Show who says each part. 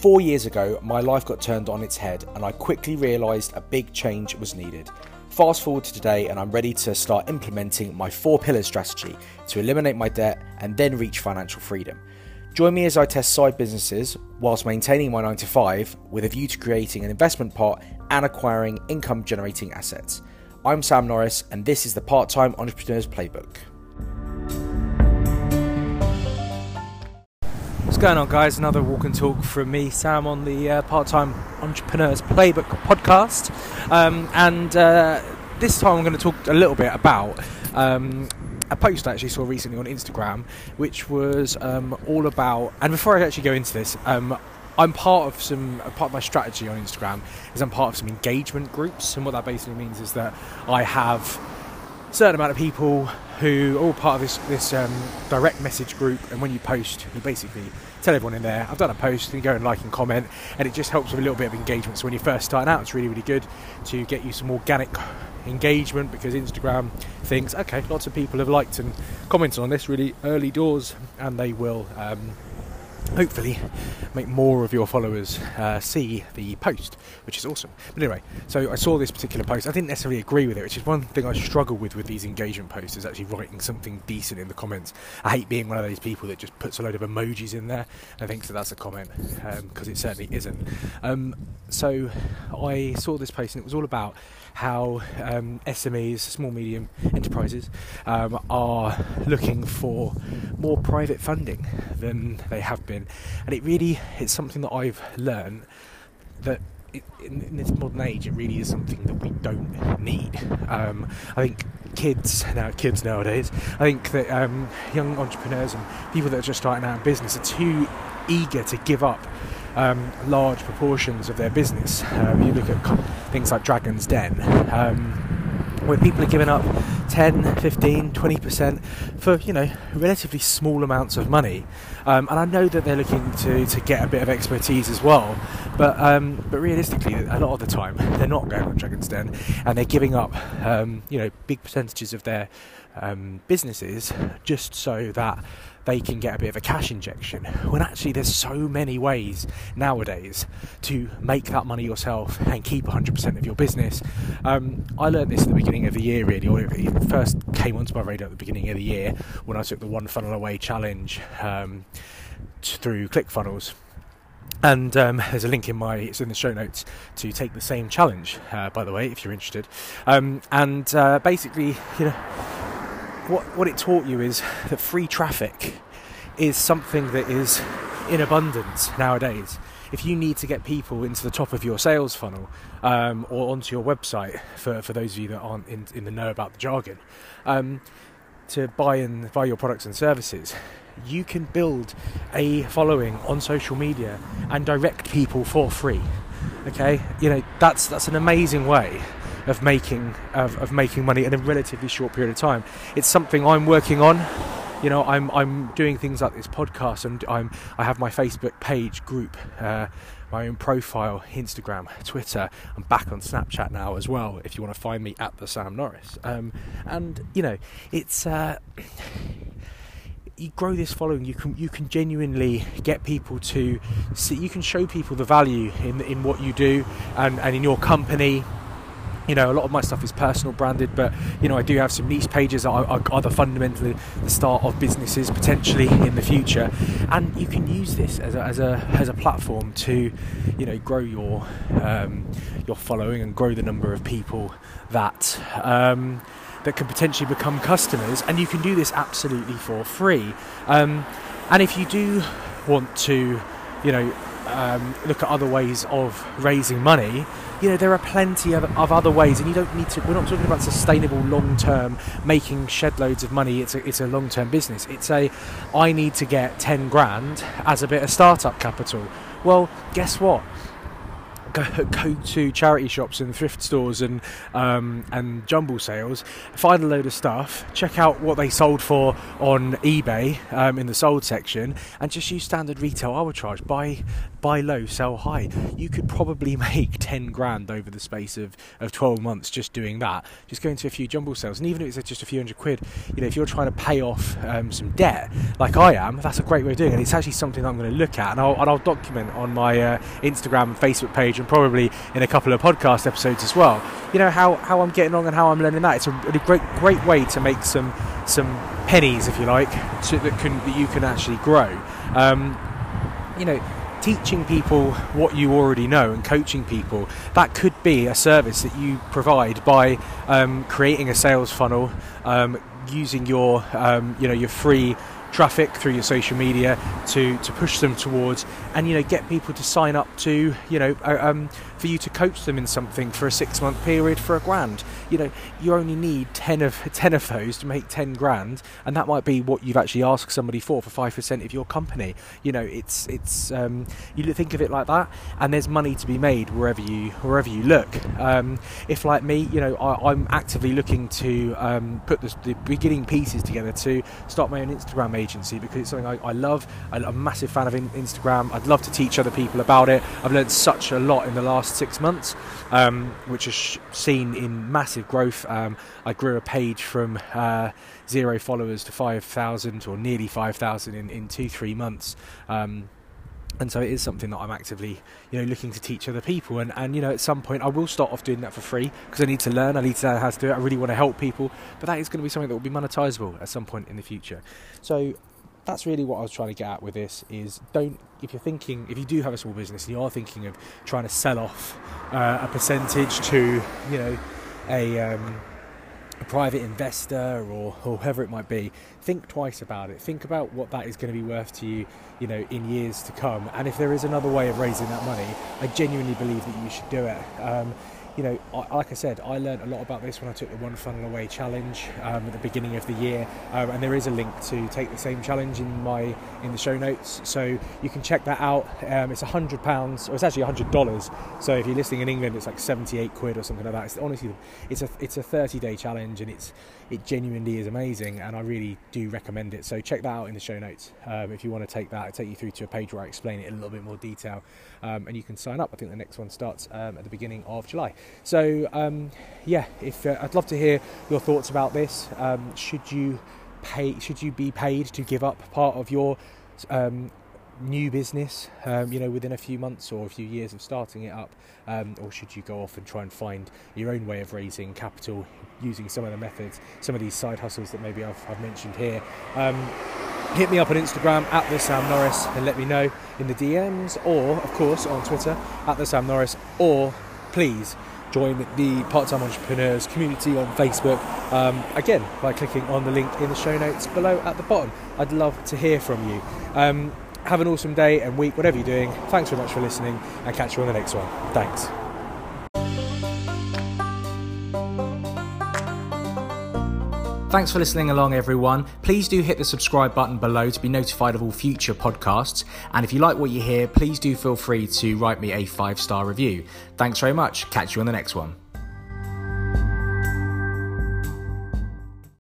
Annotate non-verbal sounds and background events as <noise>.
Speaker 1: Four years ago, my life got turned on its head, and I quickly realised a big change was needed. Fast forward to today, and I'm ready to start implementing my four pillar strategy to eliminate my debt and then reach financial freedom. Join me as I test side businesses whilst maintaining my 9 to 5 with a view to creating an investment pot and acquiring income generating assets. I'm Sam Norris, and this is the Part Time Entrepreneur's Playbook.
Speaker 2: What's going on, guys? Another walk and talk from me, Sam, on the uh, Part Time Entrepreneurs Playbook podcast. Um, and uh, this time I'm going to talk a little bit about um, a post I actually saw recently on Instagram, which was um, all about. And before I actually go into this, um, I'm part of some part of my strategy on Instagram is I'm part of some engagement groups, and what that basically means is that I have certain amount of people who are all part of this this um, direct message group, and when you post, you basically tell everyone in there, I've done a post, and you go and like and comment, and it just helps with a little bit of engagement. So when you're first starting out, it's really, really good to get you some organic engagement because Instagram thinks, okay, lots of people have liked and commented on this really early doors, and they will. Um, hopefully make more of your followers uh, see the post, which is awesome. But anyway, so I saw this particular post. I didn't necessarily agree with it, which is one thing I struggle with with these engagement posts is actually writing something decent in the comments. I hate being one of those people that just puts a load of emojis in there and thinks that that's a comment because um, it certainly isn't. Um, so I saw this post and it was all about how um, SMEs, small medium enterprises, um, are looking for more private funding than they have been, and it really it's something that I've learned that. in, in, this modern age, it really is something that we don't need. Um, I think kids now, kids nowadays, I think that um, young entrepreneurs and people that are just starting out in business are too eager to give up um, large proportions of their business. Um, you look at things like Dragon's Den, um, where people are giving up 10, 15, 20% for, you know, relatively small amounts of money. Um, and I know that they're looking to, to get a bit of expertise as well, but um, but realistically, a lot of the time, they're not going on Dragon's Den and they're giving up, um, you know, big percentages of their businesses just so that they can get a bit of a cash injection. When actually, there's so many ways nowadays to make that money yourself and keep 100% of your business. Um, I learned this at the beginning of the year, really, or it first came onto my radar at the beginning of the year when I took the One Funnel Away challenge um, through ClickFunnels. And um, there's a link in my it's in the show notes to take the same challenge. Uh, by the way, if you're interested. Um, and uh, basically, you know, what, what it taught you is that free traffic is something that is in abundance nowadays. If you need to get people into the top of your sales funnel um, or onto your website, for, for those of you that aren't in, in the know about the jargon, um, to buy and buy your products and services, you can build a following on social media and direct people for free. Okay, you know that's that's an amazing way of making of, of making money in a relatively short period of time. It's something I'm working on. You know, I'm I'm doing things like this podcast, and I'm I have my Facebook page group. Uh, my own profile, Instagram, Twitter. I'm back on Snapchat now as well. If you want to find me at the Sam Norris, um, and you know, it's uh, <sighs> you grow this following. You can you can genuinely get people to see. You can show people the value in in what you do and and in your company you know, a lot of my stuff is personal branded, but you know, I do have some niche pages that are, are, the fundamentally the start of businesses potentially in the future, and you can use this as a as a, as a platform to, you know, grow your um, your following and grow the number of people that. Um, that can potentially become customers, and you can do this absolutely for free. Um, and if you do want to, you know, um, look at other ways of raising money, you know there are plenty of, of, other ways, and you don't need to. We're not talking about sustainable, long-term, making shed loads of money. It's a, it's a long-term business. It's a, I need to get ten grand as a bit of startup capital. Well, guess what? Go, to charity shops and thrift stores and um, and jumble sales, find a load of stuff, check out what they sold for on eBay um, in the sold section, and just use standard retail arbitrage. Buy buy low, sell high. You could probably <laughs> make ten grand over the space of, of twelve months just doing that. Just going to a few jumble sales, and even if it's just a few hundred quid, you know, if you're trying to pay off um, some debt like I am, that's a great way of doing it. It's actually something I'm going to look at, and I'll, and I'll document on my uh, Instagram and Facebook page, and probably in a couple of podcast episodes as well. You know how, how I'm getting on and how I'm learning that. It's a really great great way to make some some pennies, if you like, to, that can that you can actually grow. Um, you know, teaching people what you already know and coaching people that could be a service that you provide by um, creating a sales funnel um, using your um, you know your free traffic through your social media to to push them towards and you know get people to sign up to you know uh, um, for you to coach them in something for a six month period for a grand. You know you only need 10 of <laughs> 10 of those to make 10 grand and that might be what you've actually asked somebody for for 5% of your company. You know it's it's um, you think of it like that and there's money to be made wherever you wherever you look. Um, if like me you know I, am actively looking to um, put the, the, beginning pieces together to start my own Instagram agency because it's something I, I love I'm a massive fan of Instagram I'd love to teach other people about it I've learned such a lot in the last six months um, which has seen in massive growth. Um, I grew a page from uh, zero followers to 5,000 or nearly 5,000 in, in two, three months. Um, and so it is something that I'm actively, you know, looking to teach other people. And, and you know, at some point I will start off doing that for free because I need to learn. I need to know how to do it. I really want to help people, but that is going to be something that will be monetizable at some point in the future. So that's really what I was trying to get at with this is don't if you're thinking if you do have a small business and you are thinking of trying to sell off uh, a percentage to you know a, um, a private investor or, or whoever it might be think twice about it. Think about what that is going to be worth to you you know in years to come. And if there is another way of raising that money I genuinely believe that you should do it. Um, you know, I, like I said, I learned a lot about this when I took the One Funnel Away challenge um, at the beginning of the year, um, and there is a link to take the same challenge in my in the show notes, so you can check that out. Um, it's a hundred pounds, or it's actually a hundred dollars. So if you're listening in England, it's like seventy-eight quid or something like that. It's honestly, it's a it's a thirty-day challenge, and it's it genuinely is amazing, and I really do recommend it. So check that out in the show notes um, if you want to take that. I take you through to a page where I explain it in a little bit more detail, um, and you can sign up. I think the next one starts um, at the beginning of July. So um, yeah, if uh, I'd love to hear your thoughts about this. Um, should you pay? Should you be paid to give up part of your um, new business, um, you know, within a few months or a few years of starting it up, um, or should you go off and try and find your own way of raising capital using some of the methods, some of these side hustles that maybe I've, I've mentioned here? Um, hit me up on Instagram at the Sam Norris and let me know in the DMs, or of course on Twitter at the Sam Norris, or please join the part-time entrepreneurs community on facebook. Um, again by clicking on the link in the show notes below at the bottom. I'd love to hear from you. Um, have an awesome day and week whatever you're doing. Thanks very much for listening and catch you on the next one. Thanks
Speaker 1: Thanks for listening along, everyone. Please do hit the subscribe button below to be notified of all future podcasts. And if you like what you hear, please do feel free to write me a five star review. Thanks very much. Catch you on the next one.